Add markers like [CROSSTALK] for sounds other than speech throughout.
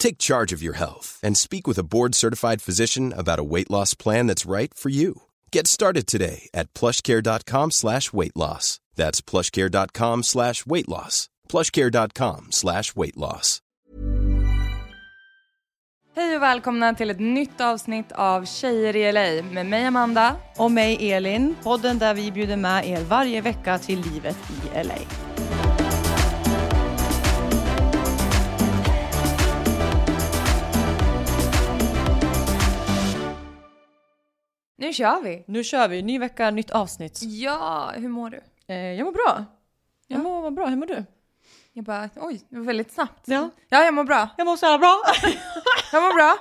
Take charge of your health and speak with a board-certified physician about a weight loss plan that's right for you. Get started today at plushcare.com slash weight loss. That's plushcare.com slash weight loss. plushcare.com slash weight loss. Hej och välkomna till ett nytt avsnitt av Tjejer i LA med mig Amanda. Och mig Elin, podden där vi bjuder med er varje vecka till livet i LA. Nu kör vi! Nu kör vi, ny vecka, nytt avsnitt. Ja, hur mår du? Eh, jag mår bra. Jag Ja. mår bra, hur mår du? Jag bara, oj, det var väldigt snabbt. Ja. Ja, jag mår bra. Jag mår så här bra. [LAUGHS] Jag mår bra.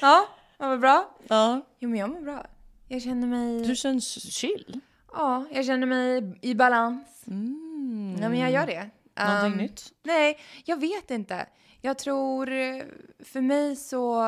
Ja, jag mår bra. ja. Jo, men jag mår bra. Jag känner mig... Du känns chill. Ja, jag känner mig i balans. Mm. Ja, men jag gör det. Någonting Um, nytt? Nej, jag vet inte. Jag tror, för mig så...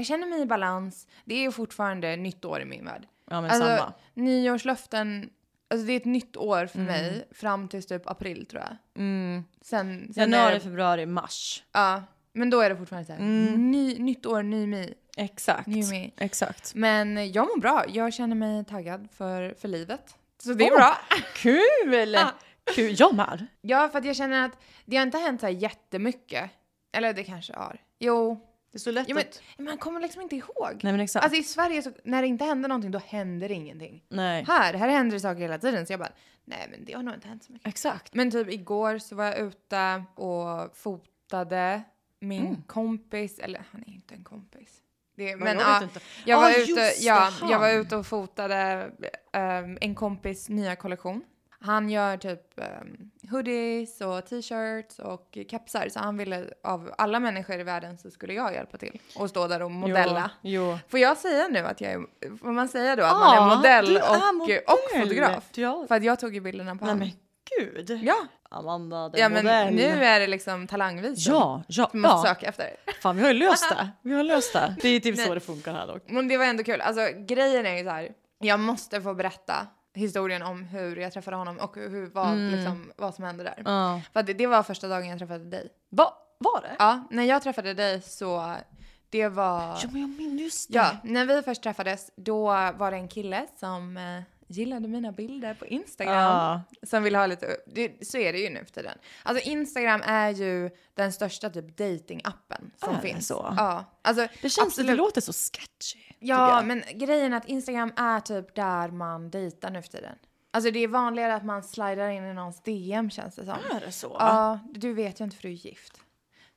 Jag känner mig i balans. Det är ju fortfarande nytt år i min värld. Ja men Alltså, samma. nyårslöften, alltså det är ett nytt år för mig fram till typ april tror jag. Mm. Sen, sen Januari, är, februari, mars. Ja, men då är det fortfarande så här, Mm. ny, nytt år, ny mig. Exakt. New me. Exakt. Men jag mår bra. Jag känner mig taggad för, för livet. Så det är Oh. bra. Kul! [LAUGHS] Ja. Kul, jag med. Ja, för att jag känner att det har inte hänt så här jättemycket. Eller det kanske har. Jo, Det är så lätt ja, men, att... man kommer liksom inte ihåg. Nej men exakt. Alltså i Sverige, så, när det inte händer någonting, då händer ingenting. Nej. Här, här händer det saker hela tiden. Så jag bara, nej men det har nog inte hänt så mycket. Exakt. Men typ igår så var jag ute och fotade min Mm. kompis, eller han är inte en kompis. Det, Men jag ja, vet inte. jag, var ute, ja, jag var ute och fotade ehm, en kompis nya kollektion. Han gör typ um, hoodies och t-shirts och kepsar så han ville av alla människor i världen så skulle jag hjälpa till och stå där och modella. Jo. jo. Får jag säga nu att jag är, får man säga då att man är Ja, modell, är och, modell. och fotograf? Ja. För att jag tog ju bilderna på Nej honom. men gud. Ja, Amanda, den ja men modell. nu är det liksom talangvisum. Ja, ja, som man ja. söka efter. Fan vi har ju löst det. [LAUGHS] Vi har löst det. Det är typ Nej. så det funkar här dock. Men det var ändå kul. Alltså grejen är ju så här. Jag måste få berätta historien om hur jag träffade honom och hur, vad, liksom, vad som hände där. Mm. Ja. För det, det var första dagen jag träffade dig. Va, var det? Ja, när jag träffade dig så det var... Ja men jag minns det. Ja, när vi först träffades då var det en kille som eh, gillade mina bilder på Instagram. Ja. Som vill ha lite, det, så är det ju nu för tiden. Alltså Instagram är ju den största typ datingappen som det finns. så? Ja, alltså Det känns absolut. det låter så sketchy. Ja, men grejen är att Instagram är typ där man dejtar nu för tiden. Alltså det är vanligare att man slidar in i någons DM känns det som. Är det så? Ja, du vet ju inte för du är gift.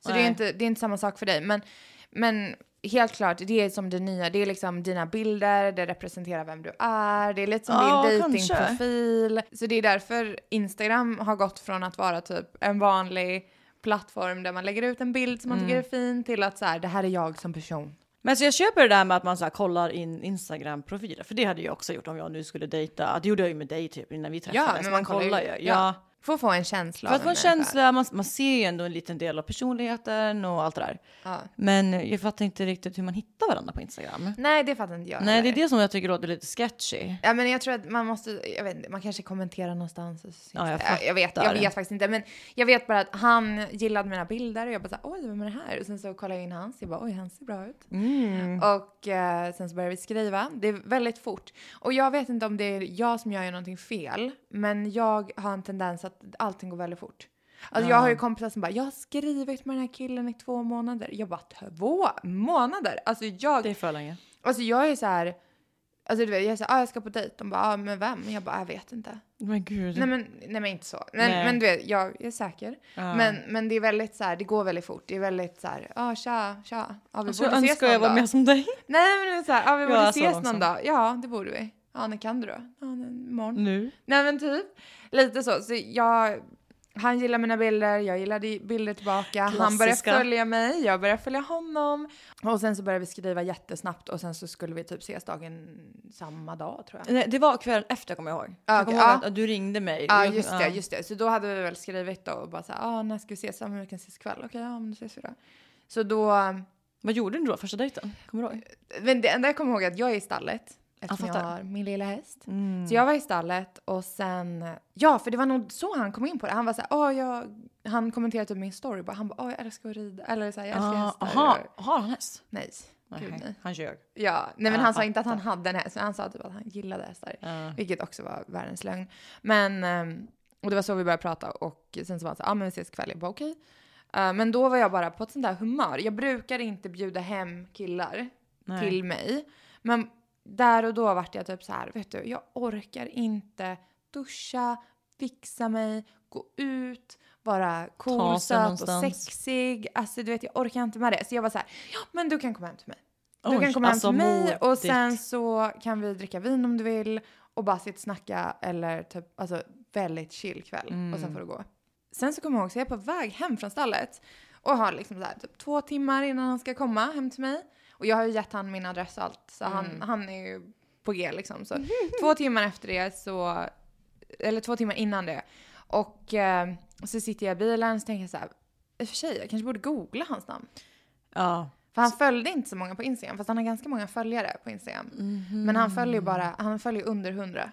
Så det är, inte, det är inte samma sak för dig. Men, men helt klart, det är som det nya. Det är liksom dina bilder, det representerar vem du är. Det är lite som Ja, din datingprofil. Så det är därför Instagram har gått från att vara typ en vanlig plattform där man lägger ut en bild som man Mm. tycker är fin till att så här, det här är jag som person. Men så jag köper det där med att man så kollar in Instagram-profiler, för det hade jag också gjort om jag nu skulle dejta. Det gjorde jag ju med dig typ innan vi träffades. men man kollar ju- ju. ja. Ja. För att få en känsla För att få en känsla, man, man ser ju ändå en liten del av personligheten och allt det där. Ja. Men jag fattar inte riktigt hur man hittar varandra på Instagram. Nej, det fattar inte jag Nej, det är heller. det som jag tycker låter lite sketchy. Ja, men jag tror att man måste, jag vet inte, man kanske kommenterar någonstans. Och Ja, jag det. jag, vet, jag fattar. vet faktiskt inte. Men jag vet bara att han gillade mina bilder och jag bara så oj, vem är det här? Och sen så kollade jag in hans, jag bara, oj, han ser bra ut. Mm. Och eh, sen så började vi skriva. Det är väldigt fort. Och jag vet inte om det är jag som gör någonting fel, men jag har en tendens att allting går väldigt fort. Alltså jag har ju kompisar som bara, jag har skrivit med den här killen i två månader. Jag bara, två månader? Alltså jag, Det är för länge. alltså jag är så här, alltså du vet, jag är så här, ah, jag ska på dejt. De bara, ah, med vem? Jag bara, jag vet inte. Men gud. Nej men, nej men inte så. Men, Nej. men du vet, jag är säker. Ja. Men, men det är väldigt så här, det går väldigt fort. Det är väldigt så här, ah, tja, tja. Ja, vi alltså, borde jag ses önskar någon jag var med som dig. Nej men det är så här, ah, vi Jag borde ses någon dag. Ja, det borde vi. Ja, när kan du då? Ja, imorgon. Nu. Nej men typ, lite så. Så jag, han gillar mina bilder, jag gillar di- bilder tillbaka. Han börjar Klassiska. följa mig, jag börjar följa honom. Och sen så började vi skriva jättesnabbt och sen så skulle vi typ ses dagen samma dag tror jag. Nej, det var kvällen efter kommer jag ihåg. Ja, jag kommer okej, ihåg ja. att, du ringde mig. Ja just det, just det. Så då hade vi väl skrivit då och bara såhär, ah, när ska vi ses? Ja men vi kan ses ikväll. Okej, ja men då ses vi då. Så då, Vad gjorde du då första dejten? Kommer du ihåg? men det enda jag kommer ihåg är att jag är i stallet. Eftersom jag fattar. har min lilla häst. Mm. Så jag var i stallet och sen, ja för det var nog så han kom in på det. Han var såhär, åh jag, han kommenterade typ min story bara, han bara, åh jag älskar att rida. Eller såhär, jag älskar Ah, hästar. Aha, har han häst? Nej, gud Nej. Han ljög. Ja, nej men han sa inte att han hade en häst, men han sa typ att han gillade hästar. Ja. Vilket också var världens lögn. Men, ehm, och det var så vi började prata och sen så var han så ja ah, men vi ses ikväll. Jag bara okej. Eh, men då var jag bara på ett sånt där humör. Jag brukar inte bjuda hem killar Nej. till mig. Men där och då vart jag typ så här, vet du, jag orkar inte duscha, fixa mig, gå ut, vara cool, söt och sexig. Alltså du vet, jag orkar inte med det. Så jag var så här, ja men du kan komma hem till mig. Du Oj, kan komma alltså hem till mig och modigt. sen så kan vi dricka vin om du vill och bara sitta och snacka eller typ, alltså väldigt chill kväll och Mm. sen får du gå. Sen så kommer jag ihåg så jag är på väg hem från stallet och har liksom så här, typ två timmar innan han ska komma hem till mig. Och jag har ju gett han min adress och allt så Mm. han, han är ju på G liksom. Så [LAUGHS] två timmar efter det så, eller två timmar innan det. Och eh, så sitter jag i bilen så tänker jag så här, i och för sig jag kanske borde googla hans namn. Ja. För han följde inte så många på Instagram, fast han har ganska många följare på Instagram. Men han följer bara, han följer under 100.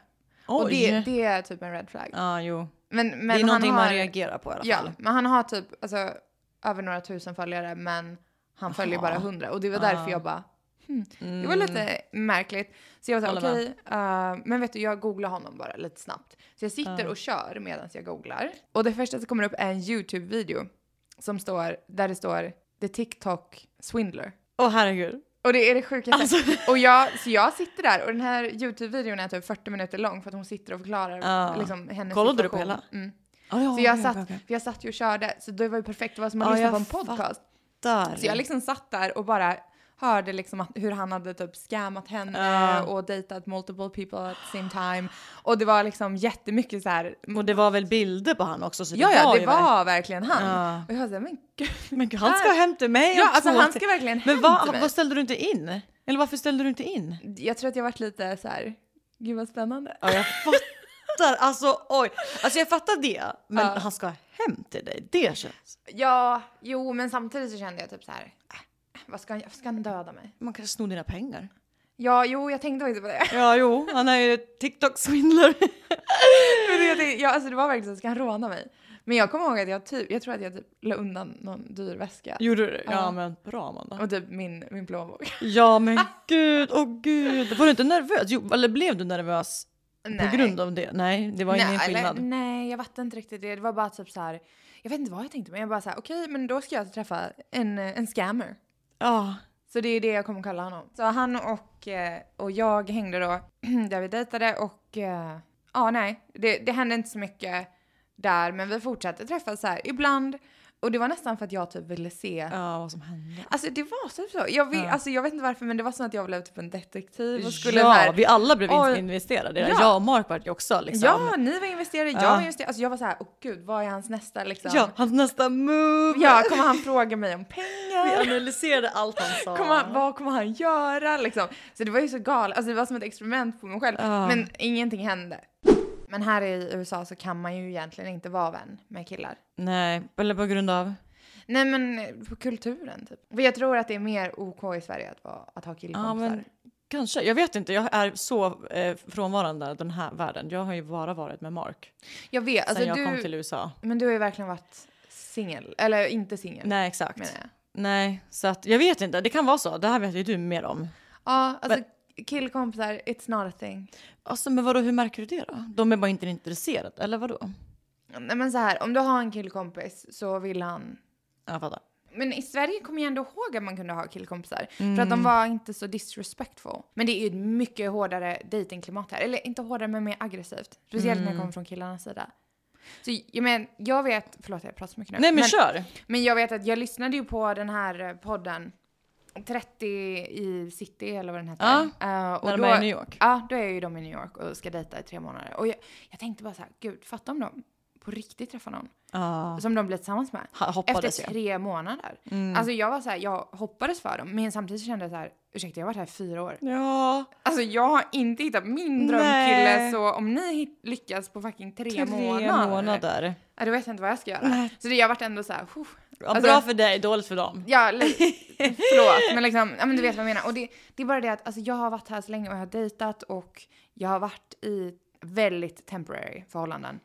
Och det, det är typ en red flag. Ja, jo. Men, men det är han någonting har, man reagerar på i alla Ja, fall. men han har typ alltså, över några tusen följare, men han följer bara 100. Och det var därför Ah. jag bara, hmm, det var lite märkligt. Så jag var såhär, okej, eh, men vet du, jag googlar honom bara lite snabbt. Så jag sitter Ja. och kör medan jag googlar. Och det första som kommer upp är en YouTube-video som står, där det står The TikTok Swindler. Åh herregud. Och det är det sjukaste. Alltså. [LAUGHS] Och jag, så jag sitter där och den här YouTube-videon är typ 40 minuter lång för att hon sitter och förklarar Ja. liksom, hennes Kollade du på situation. hela? Mm. Oh, ja, Så jag okej, satt, okej. för jag satt ju och körde, så det var ju perfekt. Det var som att Ja, lyssna på en podcast. Där. Så jag liksom satt där och bara hörde liksom att, hur han hade typ scammat henne Ja. och dejtat multiple people at the same time. Och det var liksom jättemycket så här. Och det var väl bilder på han också? Så Ja, ja, det ju var verkligen han. Ja. Och jag var såhär, men gud. Men gud, han ska hem till mig Ja, alltså han ska verkligen Men vad, vad ställde du inte in? Eller varför ställde du inte in? Jag tror att jag varit lite så här, gud vad spännande. Ja, jag fattar. Alltså oj. Alltså jag fattar det. Men Ja. han ska hem till dig. Det känns... Ja, jo, men samtidigt så kände jag typ så här, äh, vad ska han, ska han döda mig? Man kan sno dina pengar. Ja, jo, jag tänkte faktiskt på det. Ja, jo. Han är ju TikTok-svindlare. [LAUGHS] Men det, jag tänkte, ja, alltså det var verkligen så, ska han råna mig? Men jag kommer ihåg att jag typ, jag tror att jag typ la undan någon dyr väska. Gjorde du det? Ja, Ja. men bra Amanda. Och typ min, min plånbok. Ja men [LAUGHS] gud, åh gud. Var du inte nervös? Jo, eller blev du nervös på grund av det? Nej, det var ingen nej, skillnad. Eller, nej, jag fattade inte riktigt det. Det var bara typ så här, jag vet inte vad jag tänkte, men jag bara så här, okej, men då ska jag träffa en, en scammer. Ja, Så det är det jag kommer kalla honom. Så han och, eh, och jag hängde då [CLEARS THROAT] där vi dejtade och eh, ja, nej, det, det hände inte så mycket där, men vi fortsatte träffas så här ibland. Och det var nästan för att jag typ ville se ja vad som hände. Alltså det var typ så. Jag, vill, Ja. alltså, jag vet inte varför men det var som att jag blev typ en detektiv och skulle ja, här, vi alla blev Oj. investerade. Ja. Jag och Mark vart ju också liksom. Ja, ni var investerade, jag Ja. var investerad. Alltså jag var så här, åh gud, vad är hans nästa liksom? ja, hans nästa move. Ja, kommer han fråga mig om Vi pengar? analyserade allt han sa. Kommer han, vad kommer han göra liksom? Så det var ju så galet, alltså det var som ett experiment på mig själv. Ja. Men ingenting hände. Men här i USA så kan man ju egentligen inte vara vän med killar. Nej, eller på grund av? Nej men på kulturen typ. För jag tror att det är mer OK i Sverige att, vara, att ha Ja, killkompisar. men kanske. Jag vet inte. Jag är så eh, frånvarande den här världen. Jag har ju bara varit med Mark jag vet, sen alltså jag du, kom till USA. men du har ju verkligen varit singel. Eller inte singel. Nej, exakt. Nej, så att jag vet inte. Det kan vara så. Det här vet ju du mer om. Ja, alltså killkompisar, it's not a thing. Alltså, men vadå, hur märker du det då? De är bara inte intresserade, eller vadå? Nej men så här, om du har en killkompis så vill han... Jag fattar. Men i Sverige kommer jag ändå ihåg att man kunde ha killkompisar. För att Mm. de var inte så disrespectful. Men det är ju ett mycket hårdare datingklimat här. Eller inte hårdare men mer aggressivt. Speciellt Mm. när det kommer från killarnas sida. Så jag, men, jag vet, förlåt jag pratar så mycket nu. Nej, men, kör! Men jag vet att jag lyssnade ju på den här podden 30 i city eller vad den heter. Ja, Eh, och när de då, är i New York. Ja, då är ju de i New York och ska dejta i tre månader. Och jag, jag tänkte bara så här, gud, fatta om de på riktigt träffar någon Ja, som de blir tillsammans med. ha- Efter jag. tre månader. Mm. Alltså jag var så här, jag hoppades för dem, men samtidigt kände jag så här, ursäkta jag har varit här i fyra år. Ja, Alltså jag har inte hittat min drömkille, Nej. så om ni lyckas på fucking tre, tre månader, månader. Ja, då vet jag inte vad jag ska göra. Nej. Så det, jag har varit ändå så här. Ja, Alltså- bra för dig, dåligt för dem. Ja, [LAUGHS] förlåt, men liksom, ja men du vet vad jag menar. Och det, det är bara det att alltså, jag har varit här så länge och jag har dejtat och jag har varit i väldigt temporary förhållanden.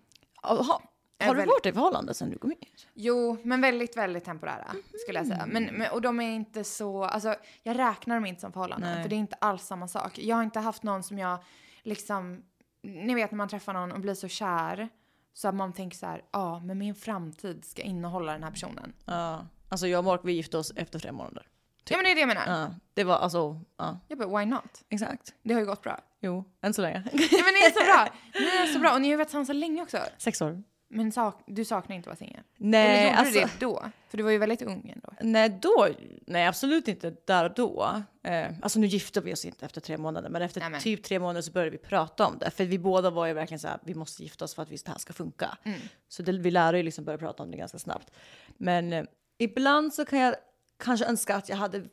Jaha, Är Har du väl- varit i förhållande sen du kom hit? Jo, men väldigt, väldigt temporära skulle jag säga. Men, men, och de är inte så, alltså jag räknar dem inte som förhållanden Nej. för det är inte alls samma sak. Jag har inte haft någon som jag liksom, ni vet när man träffar någon och blir så kär så att man tänker så här, ja men min framtid ska innehålla den här personen. Ja. Alltså jag och Mark vi gifte oss efter tre månader. Ja men det är det jag menar. Ja. Det var alltså, ja. Jag bara, why not? Exakt. Det har ju gått bra. Jo, än så länge. Ja men ni är så bra! [LAUGHS] Ni är så bra och ni har varit tillsammans så länge också. Sex år. Men sak, du saknar inte att vara singel? Eller Nej, gjorde alltså. du det då? För du var ju väldigt ung ändå. Nej, då, nej, absolut inte där och då. Eh, alltså nu gifte vi oss inte efter tre månader, men efter Nej, men. typ tre månader så började vi prata om det. För vi båda var ju verkligen så här, vi måste gifta oss för att det här ska funka. Mm. Så det, vi lärde ju liksom börja prata om det ganska snabbt. Men eh, ibland så kan jag kanske önska att jag hade,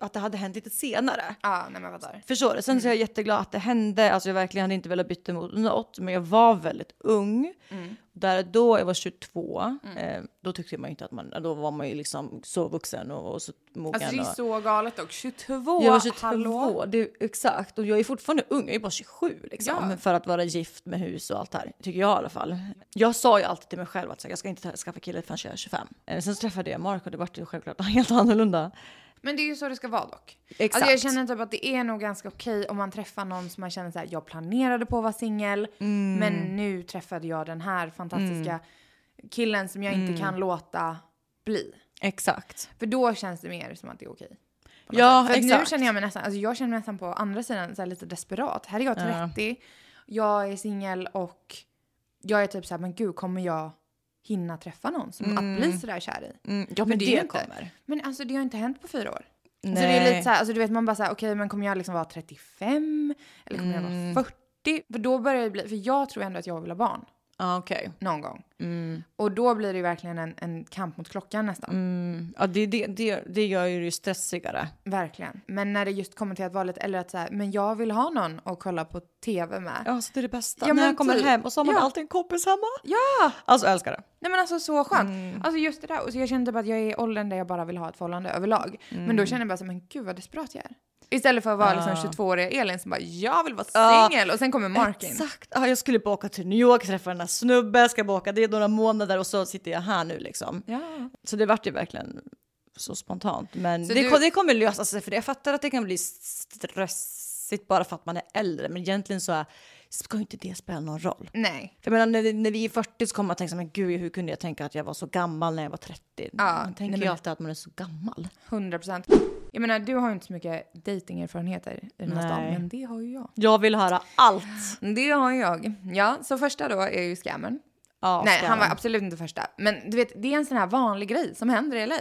att det hade hänt lite senare. Ja, nej men vadå? Förstår du? Sen så är jag jätteglad att det hände. Alltså jag verkligen hade inte velat byta mot något, men jag var väldigt ung. Mm. Där då jag var 22, eh, då tyckte man ju inte att man, då var man ju liksom så vuxen och, och så mogen. Alltså det är och, så galet dock. 22, jag var 22, hallå? det, exakt. Och jag är fortfarande ung, jag är bara 27 liksom. Ja. För att vara gift med hus och allt det här, tycker jag i alla fall. Jag sa ju alltid till mig själv att så, jag ska inte skaffa kille förrän jag är 25. Eh, sen så träffade jag Mark och det vart ju självklart [LAUGHS] helt annorlunda. Men det är ju så det ska vara dock. Exakt. Alltså jag känner typ att det är nog ganska okej om man träffar någon som man känner så här, jag planerade på att vara singel, Mm. men nu träffade jag den här fantastiska killen som jag Mm. inte kan låta bli. Exakt. För då känns det mer som att det är okej. Ja, sätt. För att nu exakt. känner jag mig nästan, alltså jag känner mig nästan på andra sidan så här lite desperat. Här är jag 30, jag är singel och jag är typ så här, men gud kommer jag hinna träffa någon som att bli sådär kär i? Mm, ja, men, Men det, det inte- kommer. Men alltså det har inte hänt på fyra år. Nej. Så det är lite så här, alltså du vet man bara så här, okej men kommer jag liksom vara 35? Eller kommer jag Mm. vara 40? För då börjar det bli, för jag tror ändå att jag vill ha barn Okej. någon gång. Mm. Och då blir det ju verkligen en, en kamp mot klockan nästan. Mm. Ja, det, det, det, det gör ju det stressigare. Verkligen. Men när det just kommer till att vara lite äldre, att så här, men jag vill ha någon att kolla på tv med. Ja, så det är det bästa. Ja, När jag kommer typ. hem och så har man Ja. alltid en kompis hemma. Ja! Alltså jag älskar det. Nej men alltså så skönt. Mm. Alltså just det där. Och så jag känner typ att jag är i åldern där jag bara vill ha ett förhållande överlag. Men då känner jag bara så men gud vad desperat jag är. Istället för att vara liksom Ja. 22-åriga Elin som bara, jag vill vara Ja. singel. Och sen kommer Mark in. Exakt. Ja, jag skulle bara åka till New York, träffa den där snubben, ska bara åka dit några månader och så sitter jag här nu liksom. Så det vart ju verkligen så spontant. Men det, du- det kommer lösa sig för det. Jag fattar att det kan bli stressigt bara för att man är äldre. Men egentligen så är, ska ju inte det spela någon roll. Nej. För jag menar, när, när vi är 40 så kommer man tänka så men gud, hur kunde jag tänka att jag var så gammal när jag var 30? man tänker nej, ju alltid att man är så gammal. 100 procent. Jag menar, du har ju inte så mycket datingerfarenheter i den här Nej. stan, men det har ju jag. Jag vill höra allt. Det har jag. Ja, så första då är ju scammern. Ja, Nej, ska han var absolut inte första. Men du vet, det är en sån här vanlig grej som händer i LA.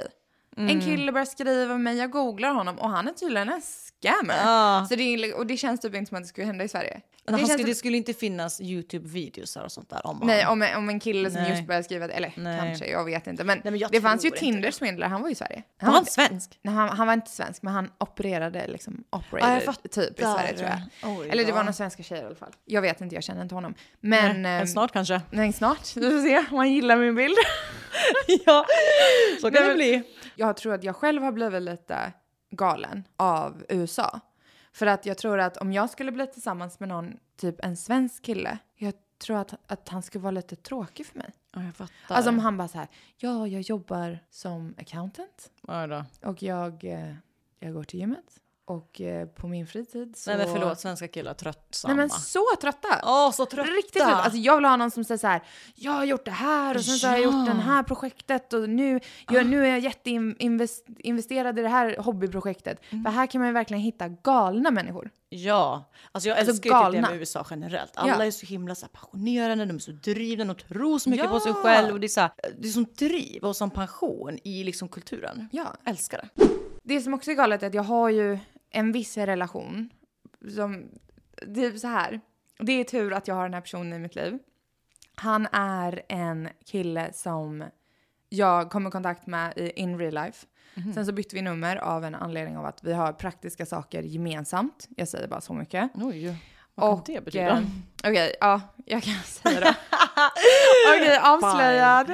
En kille börjar skriva med mig, jag googlar honom och han är tydligen en scammer. Ja. Så det och det känns typ inte som att det skulle hända i Sverige. Han känns skulle, typ- det skulle inte finnas YouTube-videos och sånt där om Nej, honom. om en, om en kille som Nej. just började skriva, eller Nej. kanske, jag vet inte. Men, Nej, men det fanns ju inte det. Tinder-svindlare, han var ju i Sverige. Var han svensk? Nej, han, han var inte svensk, men han opererade liksom, operated fattar. typ i Sverige tror jag. Oj Eller det var några svenska tjejer i alla fall. Jag vet inte, jag känner inte honom. Men... Nej, ehm, snart kanske. Nej, snart. Vi får se om han gillar min bild. [LAUGHS] ja, så kan Nej, det bli. Jag tror att jag själv har blivit lite galen av USA. För att jag tror att om jag skulle bli tillsammans med någon, typ en svensk kille, jag tror att, att han skulle vara lite tråkig för mig. Ja, jag fattar. Alltså om han bara så här, ja, jag jobbar som accountant Oj då. och jag, eh, jag går till gymmet och eh, på min fritid så... Nej men förlåt, svenska killar tröttsamma. Nej men så trötta! Åh, så trötta! Riktigt trött. Alltså jag vill ha någon som säger så här, jag har gjort det här och sen så har jag Ja. gjort det här projektet och nu, jag, nu är jag jätteinvesterad i det här hobbyprojektet. För här kan man ju verkligen hitta galna människor. Ja, alltså jag Alltså älskar ju typ det galna. med USA generellt. Alla Ja. är så himla så passionerade, de är så drivna, de tror så mycket Ja. på sig själv. Och det är, så här, det är som driv och som passion i liksom kulturen. Ja. Älskar det. Det som också är galet är att jag har ju en viss relation som, typ så här. Det är tur att jag har den här personen i mitt liv. Han är en kille som jag kom i kontakt med i in real life. Sen så bytte vi nummer av en anledning av att vi har praktiska saker gemensamt. Jag säger bara så mycket. Oj, vad kan det betyda? eh, Okej, ja, jag kan [LAUGHS] säga det. [LAUGHS] Okej, avslöjad.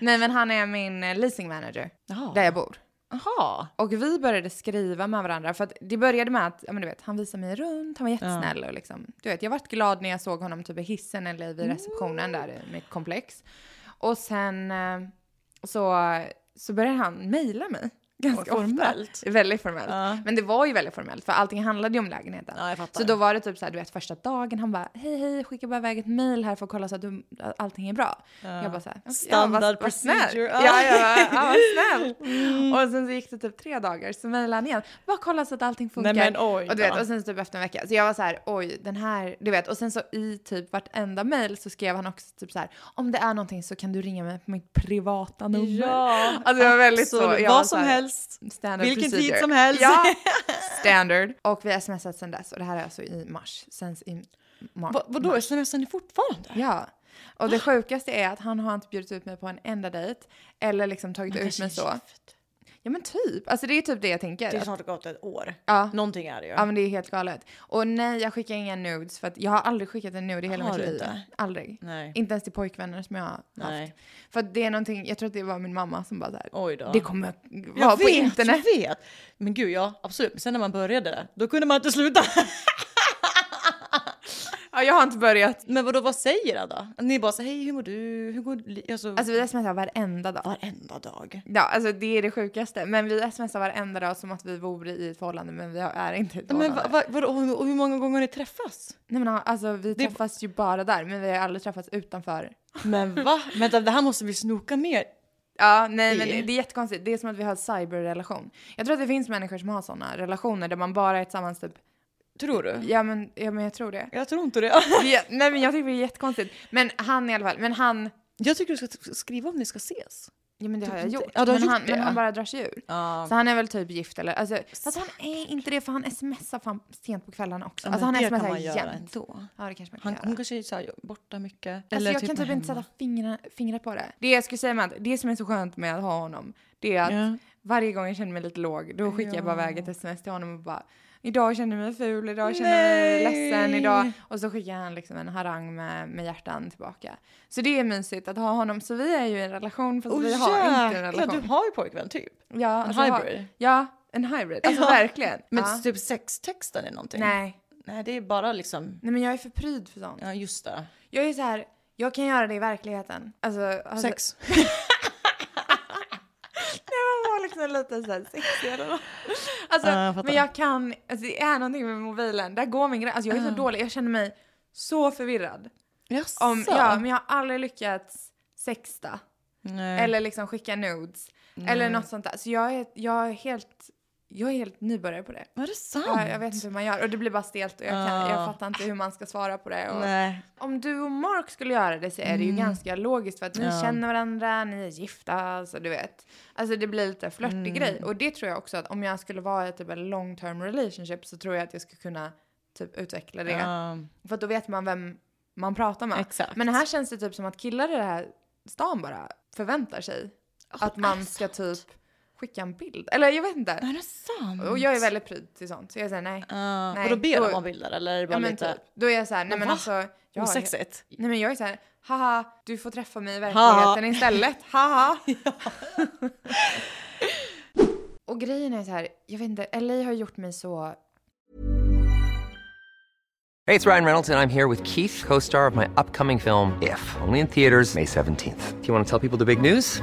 Nej, men han är min eh, leasing manager Jaha. där jag bor. Jaha. Och vi började skriva med varandra för att det började med att, ja men du vet, han visade mig runt, han var jättesnäll och liksom, du vet, jag vart glad när jag såg honom typ i hissen eller vid receptionen där i mitt komplex. Och sen eh, så, så började han mejla mig. Ganska formellt. ofta. Väldigt formellt. Ja. Men det var ju väldigt formellt för allting handlade ju om lägenheten. Ja. Så då var det typ så här, du vet första dagen han bara hej hej skicka bara iväg ett mejl här för att kolla så att, du, allting är bra. Jag bara så här, okej, Standard ja, vad, vad procedure. Ja, ja, ja, vad [LAUGHS] snäll. Och sen så gick det typ tre dagar så mejlade han igen. Bara kolla så att allting funkar. Nej, men oj och, du vet, och sen så typ efter en vecka. Så jag var så här, oj den här, du vet. Och sen så i typ vartenda mejl så skrev han också typ så här, om det är någonting så kan du ringa mig på mitt privata nummer. Ja, Alltså det var väldigt så. var Vad så som här, helst. Standard Vilken procedure. tid som helst. Ja, [LAUGHS] standard. Och vi har smsat sen dess och det här är alltså i mars. Sen i mars. Va, vadå, smsar ni fortfarande? Ja. Och det sjukaste är att han har inte bjudit ut mig på en enda dejt eller liksom tagit ut mig så. Ja men typ. Alltså det är typ det jag tänker. Det är snart gått ett år. Ja. Någonting är det ju. Ja men det är helt galet. Och nej jag skickar inga nudes för att jag har aldrig skickat en nude i hela Har mitt liv. inte? Aldrig. Nej. Inte ens till pojkvänner som jag har Nej. haft. För att det är någonting, jag tror att det var min mamma som bara såhär, Oj då. det kommer vara på vet, internet. jag vet. Men gud, ja absolut. Men sen när man började, då kunde man inte sluta. [LAUGHS] Ja jag har inte börjat. Men vadå, vad säger det då? Ni bara så hej hur mår du? Hur går det? Alltså, Alltså vi smsar varenda dag. varenda dag. Ja, alltså det är det sjukaste. Men vi smsar varenda dag som att vi vore i ett förhållande, men vi är inte i ett Men förhållande. va, va, vadå, och hur- och hur många gånger har ni träffats? Nej men alltså vi Det- träffas ju bara där, men vi har aldrig träffats utanför. Men va? Vänta, det här måste vi snoka mer. Ja, nej men I- det är jättekonstigt. Det är som att vi har en cyberrelation. Jag tror att det finns människor som har sådana relationer där man bara är tillsammans typ, Tror du? ja men, ja, men jag tror det. Jag tror inte det. Vi- nej men jag tycker det är jättekonstigt. Men han i alla fall, men han, Jag tycker du ska skriva om ni ska ses. ja men det har jag inte- gjort. Ja, men, gjort han, men ja. han bara drar sig ur. Ja. Så han är väl typ gift eller, alltså, fast han är inte det för han smsar fan sent på kvällarna också. Ja, alltså han smsar kan jämt. Ja det kanske man kan Han, göra. hon kanske är så här, borta mycket. Alltså jag kan med typ inte sätta fingrar, fingret på det. Det jag skulle säga med att det som är så skönt med att ha honom, det är att Ja. varje gång jag känner mig lite låg, då skickar jag bara Ja. iväg ett sms till honom och bara Idag känner jag mig ful, idag känner jag mig ledsen, idag. Och så skickar han liksom en harang med, med hjärtan tillbaka. Så det är mysigt att ha honom. Så vi är ju i en relation fast Åh, vi har inte en relation. du har ju pojkvän typ. Ja, En alltså jag har- hybrid. Ja, en hybrid. Alltså Ja. verkligen. Men ja. typ sextextar ni någonting? Nej. Nej, det är bara liksom... Nej men jag är för pryd för sånt. Ja, just det. Jag är så här, jag kan göra det i verkligheten. Alltså, alltså Sex. [LAUGHS] [LAUGHS] Liksom lite sexig eller något. Alltså, Ja, jag men jag kan, alltså det är någonting med mobilen, där går min gräns. Alltså jag är så dålig, jag känner mig så förvirrad. Jaså? Om, ja, men jag har aldrig lyckats sexta. Nej. Eller liksom skicka nudes. Eller något sånt där. Så jag är, jag är helt, Jag är helt nybörjare på det. Var det sant? Ja, jag vet inte hur man gör och det blir bara stelt och jag, kan, jag fattar inte hur man ska svara på det. Och. Om du och Mark skulle göra det så är det ju ganska logiskt för att ni Mm. Ja. känner varandra, ni är gifta, så du vet. Alltså det blir lite flörtig Mm. grej och det tror jag också att om jag skulle vara i typ en long term relationship så tror jag att jag skulle kunna typ utveckla det. Ja, För att då vet man vem man pratar med. exakt. Men här känns det typ som att killar i den här stan bara förväntar sig att man ska typ skicka en bild. Eller jag vet inte. Är det sant? Och jag är väldigt pryd till sånt. Så jag säger nej. Ja, Nej, och då ber de om bilder eller är det bara Ja, men lite typ. Då är jag så här, nej Men va? alltså. Ja, osexigt? Nej men jag är så här, haha, du får träffa mig i verkligheten istället, [LAUGHS] haha. [LAUGHS] och grejen är så här, jag vet inte, LA har gjort mig så, Hey, it's Ryan Reynolds, and I'm here with Keith, co star of my upcoming film, If, only in theaters, May 17th. Do you want to tell people the big news?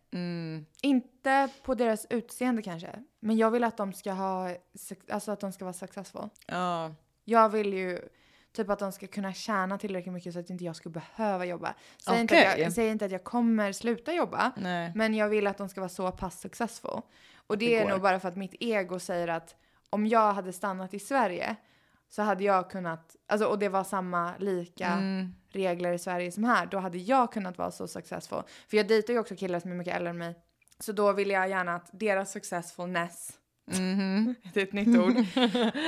Mm. Inte på deras utseende kanske, men jag vill att de ska ha, alltså att de ska vara successful. Ja. Jag vill ju typ att de ska kunna tjäna tillräckligt mycket så att inte jag ska behöva jobba. Säg, inte, att jag, säg inte att jag kommer sluta jobba, Nej. men jag vill att de ska vara så pass successful. Och det, det är går. nog bara för att mitt ego säger att om jag hade stannat i Sverige så hade jag kunnat, alltså, och det var samma lika Mm. Regler i Sverige som här, då hade jag kunnat vara så successful. För jag dejtar ju också killar som är mycket äldre än mig. Så då vill jag gärna att deras successfulness, Mhm. [LAUGHS] det är ett nytt ord,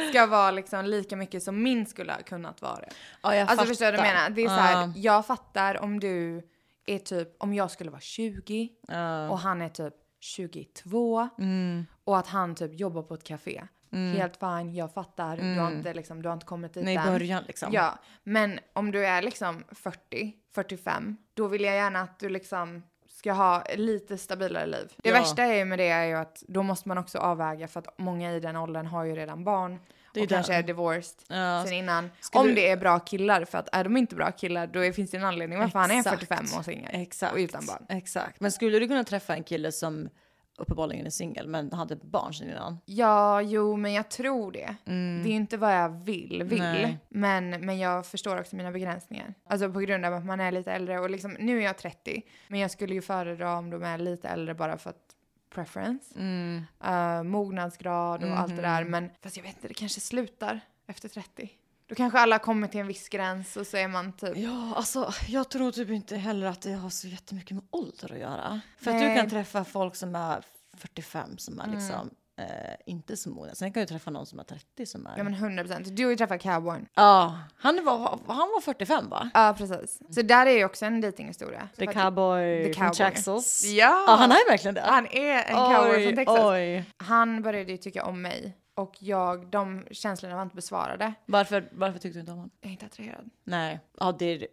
ska vara liksom lika mycket som min skulle ha kunnat vara. Ja, jag Alltså förstår du vad jag fattar. menar? Det är så här, Ja. jag fattar om du är typ, om jag skulle vara 20 Ja. och han är typ 22 Mm. och att han typ jobbar på ett café. Helt fine, jag fattar. Du, har inte, liksom, du har inte kommit dit Nej, i än. början liksom. Ja, men om du är liksom 40, 45, då vill jag gärna att du liksom ska ha lite stabilare liv. Det Ja. värsta är ju med det är ju att då måste man också avväga för att många i den åldern har ju redan barn och kanske den. är divorced Ja. sen innan. Skulle Om du- det är bra killar, för att är de inte bra killar då finns det en anledning varför han är Exakt. 45 och singel Exakt. och utan barn. Exakt. Men skulle du kunna träffa en kille som uppenbarligen är singel men hade barn sedan innan? Ja, jo, men jag tror det. Det är inte vad jag vill, vill. Mm. Nej. Men, men jag förstår också mina begränsningar. Alltså på grund av att man är lite äldre och liksom, nu är jag 30. Men jag skulle ju föredra om de är lite äldre bara för att preference. Mm. Uh, mognadsgrad och allt det där. Men fast jag vet inte, det kanske slutar efter 30. Då kanske alla kommer till en viss gräns och så är man typ... Ja, alltså jag tror typ inte heller att det har så jättemycket med ålder att göra. För att du Nej. kan träffa folk som är 45 som är liksom eh, inte så mogna. Sen kan du träffa någon som är 30 som är... Ja men 100 procent. Du har ju träffat cowboyn. Ja, han var, han var 45 va? Ja precis. Så där är ju också en dejtinghistoria. The cowboy, The cowboy. Texas. Ja! Ja, han är verkligen det. Han är en cowboy från Texas. Oj. Han började ju tycka om mig och jag, de känslorna var inte besvarade. Varför, varför tyckte du inte om honom? Jag är inte attraherad. Nej, ja det är det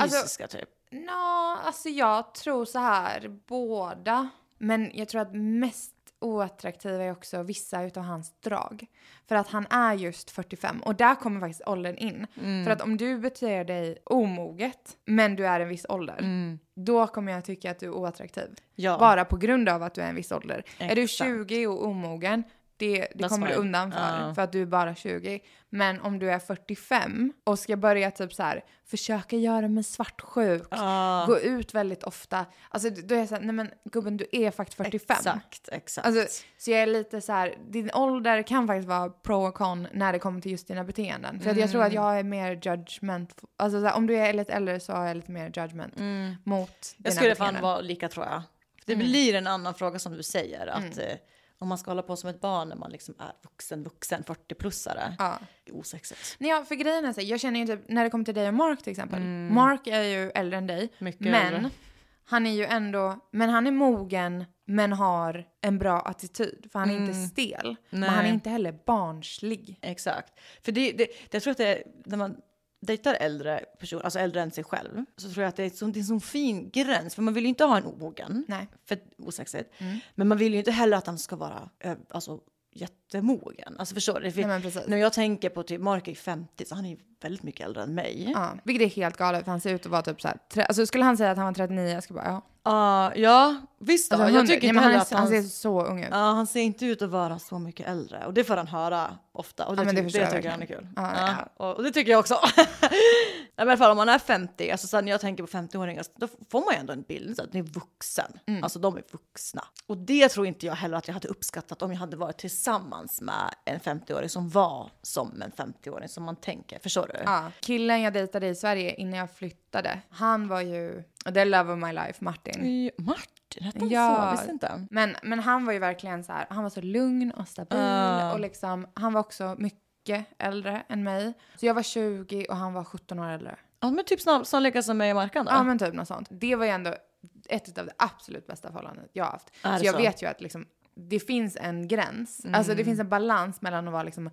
Alltså- fysiska typ. Nå, alltså jag tror så här, båda. Men jag tror att mest oattraktiva är också vissa utav hans drag. För att han är just 45 och där kommer faktiskt åldern in. Mm. För att om du beter dig omoget men du är en viss ålder, då kommer jag tycka att du är oattraktiv. Mm. Ja. Bara på grund av att du är en viss ålder. Är du Exakt. 20 och omogen, det, det kommer du undan för, Ja. för att du är bara 20. Men om du är 45 och ska börja typ så här, försöka göra mig svartsjuk, Ja. gå ut väldigt ofta. Alltså då är jag såhär, nej men gubben du är faktiskt 45. Exakt, exakt. Alltså, så jag är lite så här, din ålder kan faktiskt vara pro och con när det kommer till just dina beteenden. För att jag tror att jag är mer judgment, alltså så här, om du är lite äldre så har jag lite mer judgment mot dina Mm. jag skulle fan beteenden. vara lika tror jag. Det Mm. blir en annan fråga som du säger. Att, eh, Om man ska hålla på som ett barn när man liksom är vuxen, vuxen, 40-plussare. Ja. Det är osexigt. Nej, ja, för grejen är så jag känner ju typ, när det kommer till dig och Mark till exempel. Mark är ju äldre än dig. Mycket men äldre. han är ju ändå, men han är mogen men har en bra attityd. För han är inte stel. Men han är Nej. inte heller barnslig. Exakt. För det, det, jag tror att det är, när man dejtar äldre personer, alltså äldre än sig själv, så tror jag att det är, sånt- det är en sån fin gräns. För man vill ju inte ha en omogen, Nej. för osexigt. Men man vill ju inte heller att han ska vara alltså, jättemogen. Alltså förstår du? För Nej, men när jag tänker på typ, Mark är 50, så han är ju väldigt mycket äldre än mig. Ja, vilket är helt galet för han ser ut att vara typ så här, tre, alltså skulle han säga att han var 39, jag skulle bara ja. Ah, ja, visst då. Alltså, jag 100. tycker Nej, inte men han, heller är, att han han... ser så ung ut. Ja, han ser inte ut att vara så mycket äldre. Och det får han höra ofta. Och det, Ja, men det ty- förstår det jag tycker han är kul. Ja, Ja, Och, och det tycker jag också. [LAUGHS] I alla fall om man är 50, alltså när jag tänker på 50-åringar, då får man ju ändå en bild så att ni är vuxen. Mm. Alltså de är vuxna. Och det tror inte jag heller att jag hade uppskattat om jag hade varit tillsammans med en 50-åring som var som en 50-åring som man tänker. Förstår du? Ja. Killen jag dejtade i Sverige innan jag flyttade, han var ju the love of my life, Martin. Martin, hette han Ja. så? Jag visste inte. Men, men han var ju verkligen så här, han var så lugn och stabil Ja. och liksom, han var också mycket äldre än mig. Så jag var 20 och han var 17 år äldre. Ja, men typ snarare som mig och Markan då? Ja men typ något sånt. Det var ju ändå ett av de absolut bästa förhållanden jag har haft. Så jag så? Mm. vet ju att liksom, det finns en gräns. Alltså det finns en balans mellan att vara liksom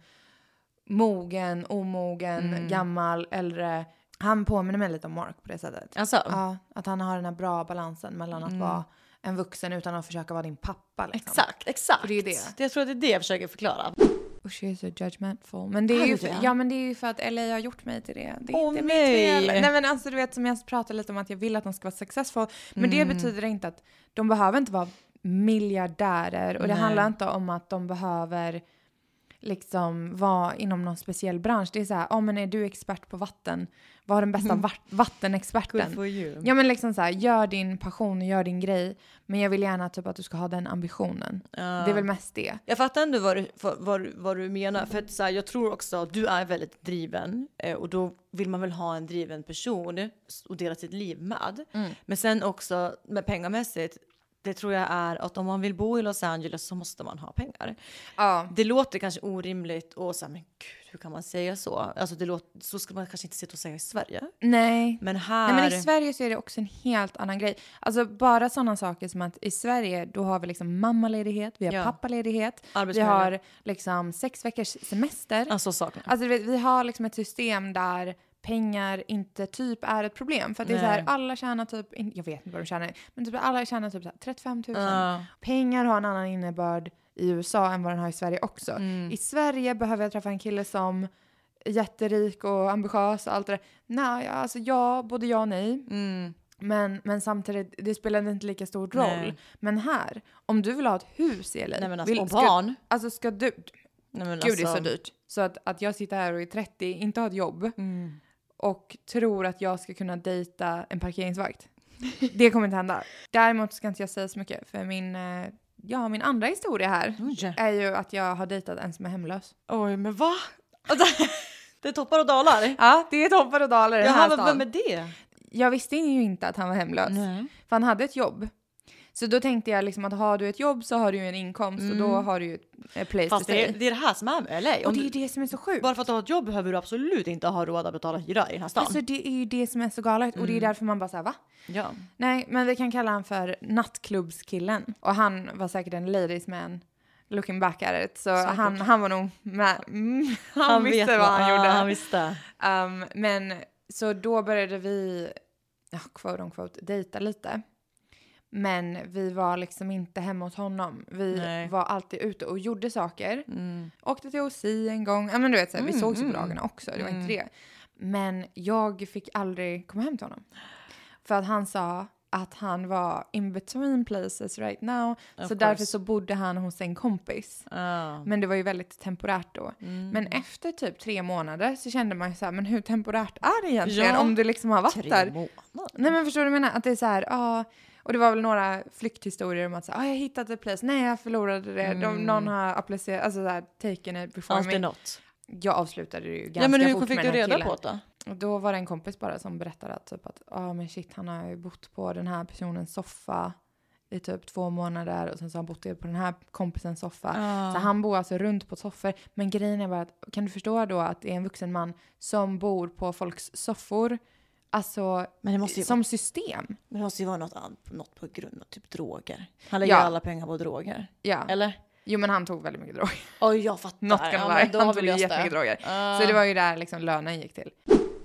mogen, omogen, Mm. gammal, äldre. Han påminner mig lite om Mark på det sättet. Alltså? Ja, att han har den här bra balansen mellan att vara en vuxen utan att försöka vara din pappa. Liksom. Exakt, exakt. För det är det. Jag tror att det är det jag försöker förklara. Usch, jag är så judgmental. Men det är, Är ju för, ja, men det är ju för att LA har gjort mig till det. Det är Åh, inte nej. mitt fel. Nej men alltså du vet som jag pratade lite om att jag vill att de ska vara successful. Men det betyder inte att de behöver inte vara miljardärer. Och det Nej. handlar inte om att de behöver liksom vara inom någon speciell bransch. Det är så här, ja men är du expert på vatten? Var den bästa va- vattenexperten? Good for you. Ja men liksom så här, gör din passion och gör din grej. Men jag vill gärna typ att du ska ha den ambitionen. Det är väl mest det. Jag fattar ändå vad du, vad, vad, du- menar. För att, så här, jag tror också att du är väldigt driven eh, och då vill man väl ha en driven person och dela sitt liv med. Men sen också med pengamässigt, det tror jag är att om man vill bo i Los Angeles så måste man ha pengar. Ja. Det låter kanske orimligt och så här, men gud, hur kan man säga så? Alltså det låter, så skulle man kanske inte sitta och säga i Sverige. Nej. Men här... Nej, men i Sverige så är det också en helt annan grej. Alltså bara sådana saker som att i Sverige då har vi liksom mammaledighet, vi har Ja. pappaledighet, vi har liksom sex veckors semester. Alltså saknar. Alltså vi har liksom ett system där pengar inte typ är ett problem. För att det är så här, alla tjänar typ, jag vet inte vad de tjänar, men typ alla tjänar typ så här 35 000. Ja. Pengar har en annan innebörd i USA än vad den har i Sverige också. Mm. I Sverige behöver jag träffa en kille som är jätterik och ambitiös och allt det där. Nej, alltså ja, både ja och nej. Mm. Men, men samtidigt, det spelar inte lika stor roll. Nej. Men här, om du vill ha ett hus i LA. Nej, men alltså, vill, och ska- barn. Alltså ska du, Nej, men Gud, det är så alltså- dyrt. Så att, att jag sitter här och är 30, inte har ett jobb Mm. Och tror att jag ska kunna dejta en parkeringsvakt. Det kommer inte hända. Däremot ska inte jag säga så mycket för min, eh, ja, min andra historia här Oj. är ju att jag har dejtat en som är hemlös. Oj, men va? [LAUGHS] Det är toppar och dalar. Ja, det är toppar och dalar i den här men stan. vem är det? Jag visste ju inte att han var hemlös. För han hade ett jobb. Så då tänkte jag liksom att har du ett jobb så har du ju en inkomst och då har du ju ett place Fast to det är, stay. det är det här som är LA. Och det är det som är så sjukt. bara för att du har ett jobb behöver du absolut inte ha råd att betala hyra i den här stan. Alltså det är ju det som är så galet och det är därför man bara såhär va? ja. Nej, men vi kan kalla han för nattklubbskillen. Och han var säkert en ladies man looking back at it. Så han, han var nog med. Mm, [LAUGHS] han, visste vad han ja, gjorde. Han visste. Um, men så då började vi, ja, quote on quote, dejta lite. Men vi var liksom inte hemma hos honom. Vi Nej. var alltid ute och gjorde saker. Mm. Åkte till OC en gång. Ja men du vet, så här, vi sågs ju på dagarna också. Det var Mm. inte det. Men jag fick aldrig komma hem till honom. För att han sa att han var in between places right now. Of så därför course. så bodde han hos en kompis. Ja. Men det var ju väldigt temporärt då. Mm. Men efter typ tre månader så kände man ju så här, men hur temporärt är det egentligen Ja. om du liksom har varit Tre där? månader. Nej men förstår du vad jag menar? Att det är så här, ja. Och det var väl några flykthistorier om att så ah, jag hittade ett place, nej jag förlorade det, De, någon har applicerat, alltså så här, taken it before Alltid me. något. Jag avslutade det ju ganska Ja, men hur fort fick med du reda killen. på det då? Då var det en kompis bara som berättade att typ att, ja men shit han har ju bott på den här personens soffa i typ två månader och sen så har han bott på den här kompisens soffa. Ah. Så han bor alltså runt på soffor. Men grejen är bara att, kan du förstå då att det är en vuxen man som bor på folks soffor? Alltså Men det måste ju som system. Men det måste ju vara något, något på grund av typ droger. Han lägger Ja. alla pengar på droger. Ja. Eller? Jo men han tog väldigt mycket droger. Oj, jag fattar. [LAUGHS] Not gonna Ja, då Han tog jättemycket droger. Ah. Så det var ju där liksom lönen gick till.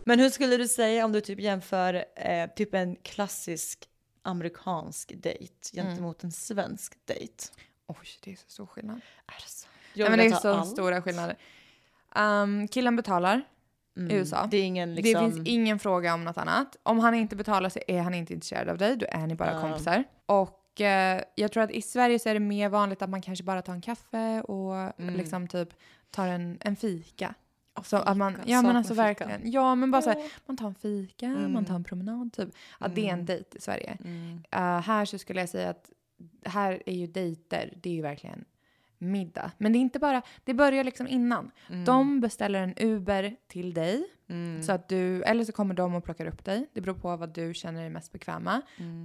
Men hur skulle du säga om du typ jämför eh, typ en klassisk amerikansk dejt gentemot en svensk dejt? Oj, det är så stor skillnad. Är det så? Nej, men det är så allt. stora skillnader. Um, killen betalar i USA. Det ingen liksom... Det finns ingen fråga om något annat. Om han inte betalar så är han inte intresserad av dig. Då är ni bara Ja. kompisar. Och eh, jag tror att i Sverige så är det mer vanligt att man kanske bara tar en kaffe och liksom typ tar en, en fika. Så att man, ja men alltså verkligen. Ja men bara så här, man tar en fika, man tar en promenad typ. Att det är en dejt i Sverige. Eh, här så skulle jag säga att här är ju dejter, det är ju verkligen middag. Men det är inte bara, det börjar liksom innan. De beställer en Uber till dig. Så att du, eller så kommer de och plockar upp dig. Det beror på vad du känner dig mest bekväm med.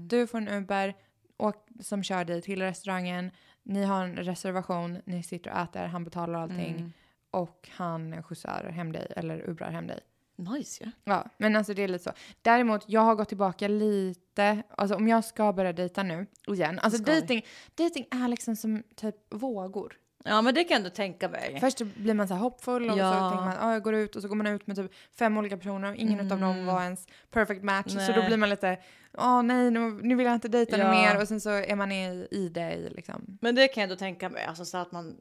Du får en Uber och, som kör dig till restaurangen. Ni har en reservation, ni sitter och äter, han betalar allting. Och han skjutsar hem dig, eller Ubrar hem dig. Nice ju. Ja, men alltså det är lite så. Däremot, jag har gått tillbaka lite. Alltså om jag ska börja dejta nu igen. Alltså dating, dating är liksom som typ vågor. Ja, men det kan jag ändå tänka mig. Först blir man så här hoppfull och Ja. så tänker man att jag går ut och så går man ut med typ fem olika personer och ingen utav dem var ens perfect match. Så då Mm. Nej. blir man lite, åh nej nu, nu vill jag inte dejta Ja. mer och sen så är man i, i det i liksom. Men det kan jag ändå tänka mig. Alltså så att man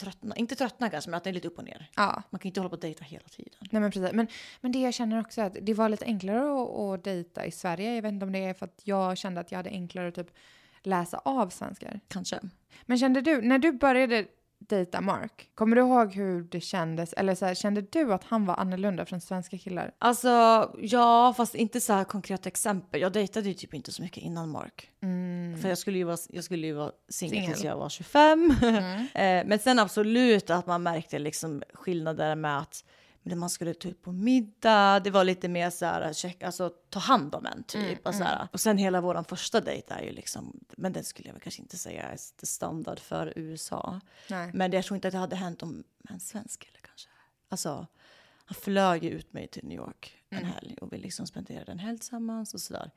tröttnar, inte tröttnar kanske, men att det är lite upp och ner. Ja, Man kan inte hålla på och dejta hela tiden. nej men precis. Men, men det jag känner också är att det var lite enklare att, att dejta i Sverige. Jag vet inte om det är för att jag kände att jag hade enklare att typ läsa av svenskar. Kanske. Men kände du, när du började dejta Mark, kommer du ihåg hur det kändes? Eller så här, kände du att han var annorlunda från svenska killar? Alltså, ja, fast inte så här konkreta exempel. Jag dejtade ju typ inte så mycket innan Mark. För jag skulle ju vara, jag skulle ju vara singel tills jag var 25. [LAUGHS] Eh, Men sen absolut att man märkte liksom skillnader med att men man skulle ta ut på middag, det var lite mer så här, check, alltså ta hand om en typ. och, så här. och sen hela våran första dejt är ju liksom, men den skulle jag väl kanske inte säga är standard för USA. Nej. Men jag tror inte att det hade hänt om en svensk eller kanske. Alltså, han flög ju ut mig till New York en helg och vi liksom spenderade en helg tillsammans och sådär.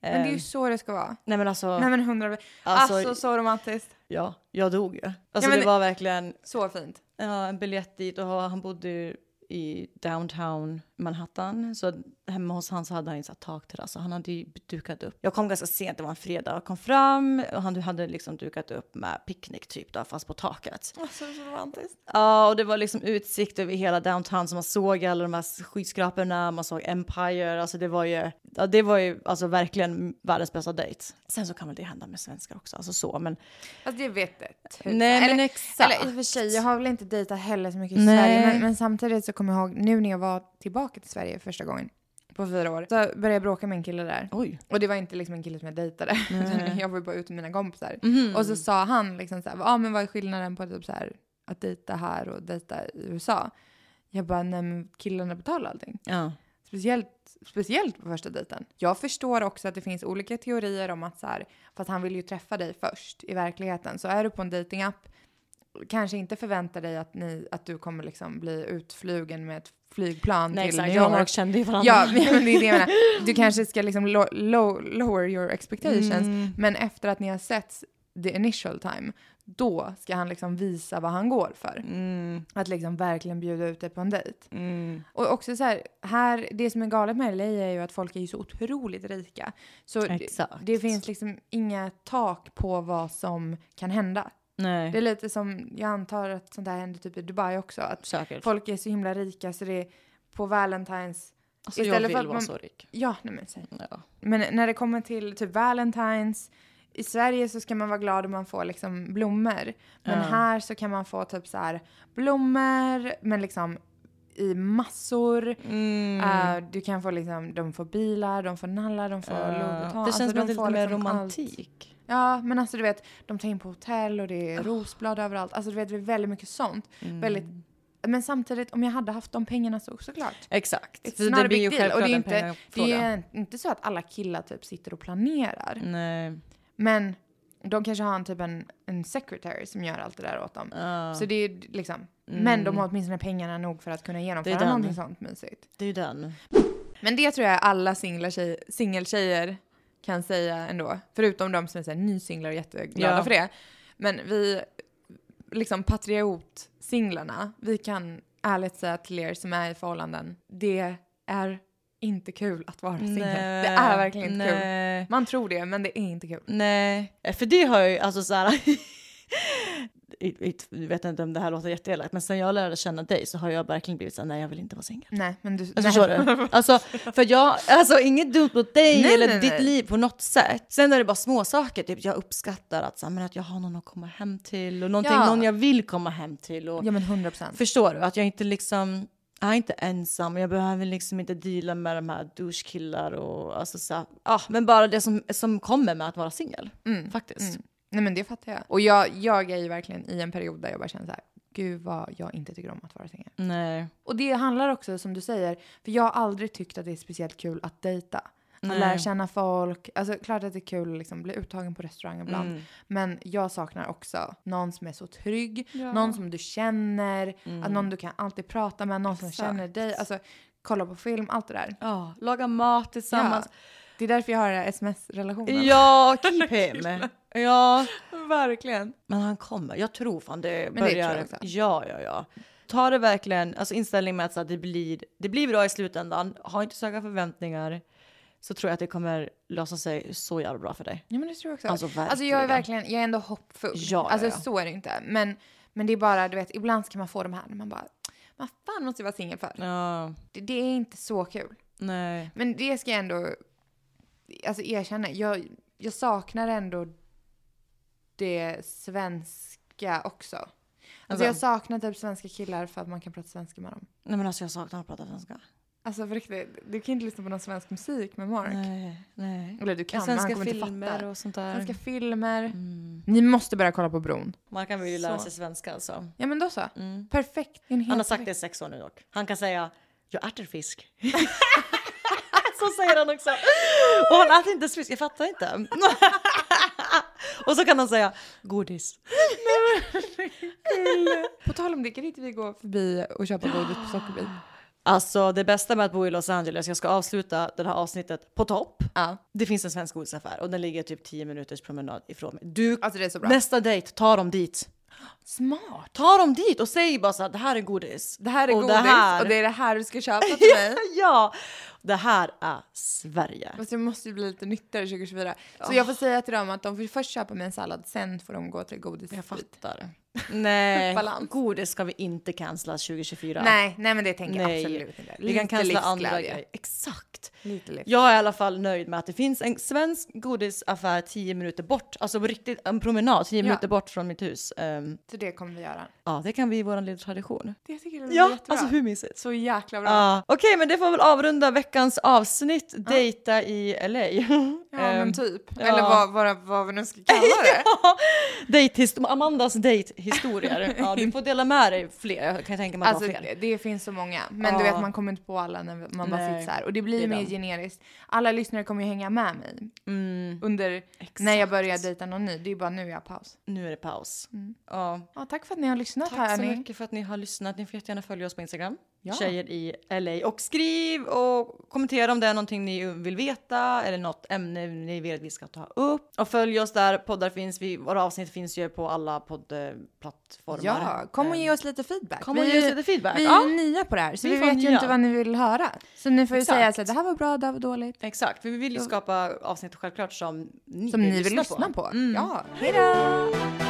Men det är ju Eh, så det ska vara. Nej men alltså, Nej men hundra... Alltså- Alltså, så romantiskt. ja, jag dog ju. Alltså men det det- var verkligen Så fint. ja, en biljett dit och han bodde ju i downtown Manhattan. Så hemma hos han så hade han en takterrass och han hade ju dukat upp. Jag kom ganska sent, det var en fredag. Jag kom fram och han hade liksom dukat upp med picknick typ då, fast på taket. Alltså så romantiskt. Ja, och det var liksom utsikt över hela downtown så man såg alla de här skyskraporna, man såg Empire, alltså det var ju, ja, det var ju alltså verkligen världens bästa dejt. Sen så kan väl det hända med svenskar också, alltså så, men Alltså det vet det. tusan. Nej, men eller, exakt. Eller i och för sig, jag har väl inte dejtat heller så mycket i. Sverige. Men, men samtidigt så kommer ihåg nu när jag var tillbaka till Sverige första gången på fyra år. Så började jag bråka med en kille där. oj. Och det var inte liksom en kille som jag dejtade. [LAUGHS] utan jag var ju bara ute med mina kompisar. Mhm. Och så sa han liksom så här, ja men vad är skillnaden på typ så här, att dejta här och dejta i USA? Jag bara, nej men killarna betalar allting. Ja. Speciellt, speciellt på första dejten. Jag förstår också att det finns olika teorier om att så här, fast han vill ju träffa dig först i verkligheten. Så är du på en datingapp, kanske inte förvänta dig att, ni, att du kommer liksom bli utflugen med ett flygplan Nej till exakt, New jag och York. Mark kände ju varandra. Ja, [LAUGHS] men det är det jag menar. Du kanske ska liksom lo, lo, lower your expectations. Mm. Men efter att ni har sett the initial time, då ska han liksom visa vad han går för. Mm. Att liksom verkligen bjuda ut dig på en dejt. Och också så här, här, det som är galet med LA är ju att folk är ju så otroligt rika. Så det, det finns liksom inga tak på vad som kan hända. Nej, Det är lite som, jag antar att sånt här händer typ i Dubai också. Att säkert. folk är så himla rika så det är på Valentine's Alltså jag istället vill för att vara man- så rik. Ja, nej men säg. Ja. Men när det kommer till typ Valentine's, i Sverige så ska man vara glad om man får liksom blommor. Men Ja. här så kan man få typ så här blommor, men liksom i massor. Mm. Eh, du kan få liksom, de får bilar, de får nallar, de får. Louis Vuitton. Det känns Alltså, som de att det är lite mer liksom allt. Ja, men alltså du vet, de tar in på hotell och det är rosblad överallt. Alltså du vet, det är väldigt mycket sånt. Mm. Väldigt, men samtidigt, om jag hade haft de pengarna så såklart. Exakt. It's det blir ju deal. Och självklart det är, inte, det är inte så att alla killar typ sitter och planerar. Nej. Men de kanske har en typ en, en secretary som gör allt det där åt dem. Så det är liksom, men de har åtminstone pengarna nog för att kunna genomföra någonting sånt mysigt. Det är ju den. Men det tror jag alla singeltjejer kan säga ändå. Förutom de som är så här nysinglar och jätteglada Ja. för det. Men vi, liksom patriotsinglarna, vi kan ärligt säga till er som är i förhållanden, det är inte kul att vara singel. Det är verkligen inte kul. Nej. Man tror det, men det är inte kul. Nej, för det har jag ju alltså så här. [LAUGHS] Jag vet inte om det här låter jätteelakt, men sen jag lärde känna dig så har jag verkligen blivit så här, nej jag vill inte vara singel. Nej, men du... Alltså, förstår du? [LAUGHS] Alltså, för jag, alltså inget dumt mot dig Nej, eller nej, ditt nej. liv på något sätt. Sen är det bara små saker, typ jag uppskattar att, så här, men att jag har någon att komma hem till och någonting, Ja. någon jag vill komma hem till. Och, Ja, men 100 procent. Förstår du? Att jag inte liksom, jag är inte ensam, jag behöver liksom inte deala med de här douchekillar och alltså så här, ja, men bara det som, som kommer med att vara singel. Faktiskt. Nej, men det fattar jag. Och jag, jag är ju verkligen i en period där jag bara känner så här, gud vad jag inte tycker om att vara singel. Nej. Och det handlar också, som du säger, för jag har aldrig tyckt att det är speciellt kul att dejta. Att Nej. lära känna folk. Alltså klart att det är kul att liksom bli uttagen på restaurang ibland. Mm. Men jag saknar också någon som är så trygg, någon som du känner, att någon du kan alltid prata med, någon som Mm. Exakt. känner dig. Alltså kolla på film, allt det där. Ja, laga mat tillsammans. Ja. Det är därför jag har sms-relationen. Ja, keep [LAUGHS] him. Ja, verkligen. men han kommer. Jag tror fan det det börjar. tror jag också. ja, ja, ja. Ta det verkligen, alltså inställning med att så att det, blir, det blir bra i slutändan. Ha inte så höga förväntningar. Så tror jag att det kommer lösa sig så jävla bra för dig. Ja men det tror jag också. Alltså, Alltså, jag är verkligen. verkligen, jag är ändå hoppfull. Ja, ja, alltså ja. så är det inte. Men, men det är bara, du vet, ibland kan man få de här när man bara, vad fan måste jag vara singel för? Ja, Det, det är inte så kul. nej. Men det ska jag ändå alltså, erkänna. Jag, jag saknar ändå det svenska också. Alltså, jag saknar typ svenska killar för att man kan prata svenska med dem. Nej men alltså jag saknar att prata svenska. Alltså på riktigt, du kan inte lyssna på någon svensk musik med Mark. Nej, nej. Eller du kan, men han Svenska kommer inte filmer fatta. och sånt där. Svenska filmer. Mm. Ni måste börja kolla på Bron. Kan väl ju lära sig svenska alltså. Ja men då så. Mm. Perfekt. Han har sagt det i sex år nu dock. Han kan säga jag äter fisk. [LAUGHS] så säger han också. Och han äter inte fisk, jag fattar inte. [LAUGHS] och så kan han säga godis. På tal om det, kan inte vi gå förbi och köpa godis på Sockerbit? Alltså det bästa med att bo i Los Angeles, jag ska avsluta det här avsnittet på topp. Ja. Det finns en svensk godisaffär och den ligger typ 10 minuters promenad ifrån mig. Du, Alltså det är så bra. nästa dejt, ta dem dit. Smart. Ta dem dit och säg bara så här, det här är godis. Det här är Och godis det här- och det är det här du ska köpa till mig. [LAUGHS] ja, det här är Sverige. Fast jag måste ju bli lite nyttigare 2024. Så jag får säga till dem att de får först köpa mig en sallad, sen får de gå till godis. Jag fattar. Nej, [LAUGHS] godis ska vi inte cancella 2024. Nej, nej men det tänker jag Nej. absolut inte. Vi kan cancella andra grejer. Exakt. Jag är i alla fall nöjd med att det finns en svensk godisaffär 10 minuter bort. Alltså på riktigt, en promenad 10 Ja. minuter bort från mitt hus. Ehm, Så det kommer vi göra. ja, det kan bli vår lilla tradition. Det tycker jag blir Ja, jättebra. alltså hur mysigt? Så jäkla bra. Ja. Okej, men det får väl avrunda veckans avsnitt. Dejta i LA. Ja, [LAUGHS] Ehm, men typ. ja. Eller vad, vad, vad vi nu ska kalla [LAUGHS] det. Dejthist- Amandas dejthistorier. Ja, du får dela med dig fler. Jag kan tänka mig att Alltså det det, finns så många. Men du Ja. vet man kommer inte på alla när man bara sitter så här. Och det blir det mer generiskt. Alla lyssnare kommer ju hänga med mig. Under när jag börjar dejta någon ny. Det är bara nu jag har paus. Nu är det paus. Mm. Ja. Ja, tack för att ni har lyssnat Tack här. så ni. mycket för att ni har lyssnat. Ni får jättegärna följa oss på Instagram. Ja. Tjejer i LA. Och skriv och kommentera om det är någonting ni vill veta eller något ämne ni vill att vi ska ta upp. Och följ oss där poddar finns. Vi, våra avsnitt finns ju på alla poddplattformar. Ja, kom och ge oss lite feedback. Kom och Vi ge oss är- lite feedback. Vi är Ja. nya på det här, så Vi vi, är vet fan ju nya. inte vad ni vill höra. Så ni får ju Exakt. säga så här, det här var bra, det här var dåligt. Exakt, för vi vill ju skapa avsnitt självklart som ni Som ni vill lyssna på. Mm. Ja, hejdå!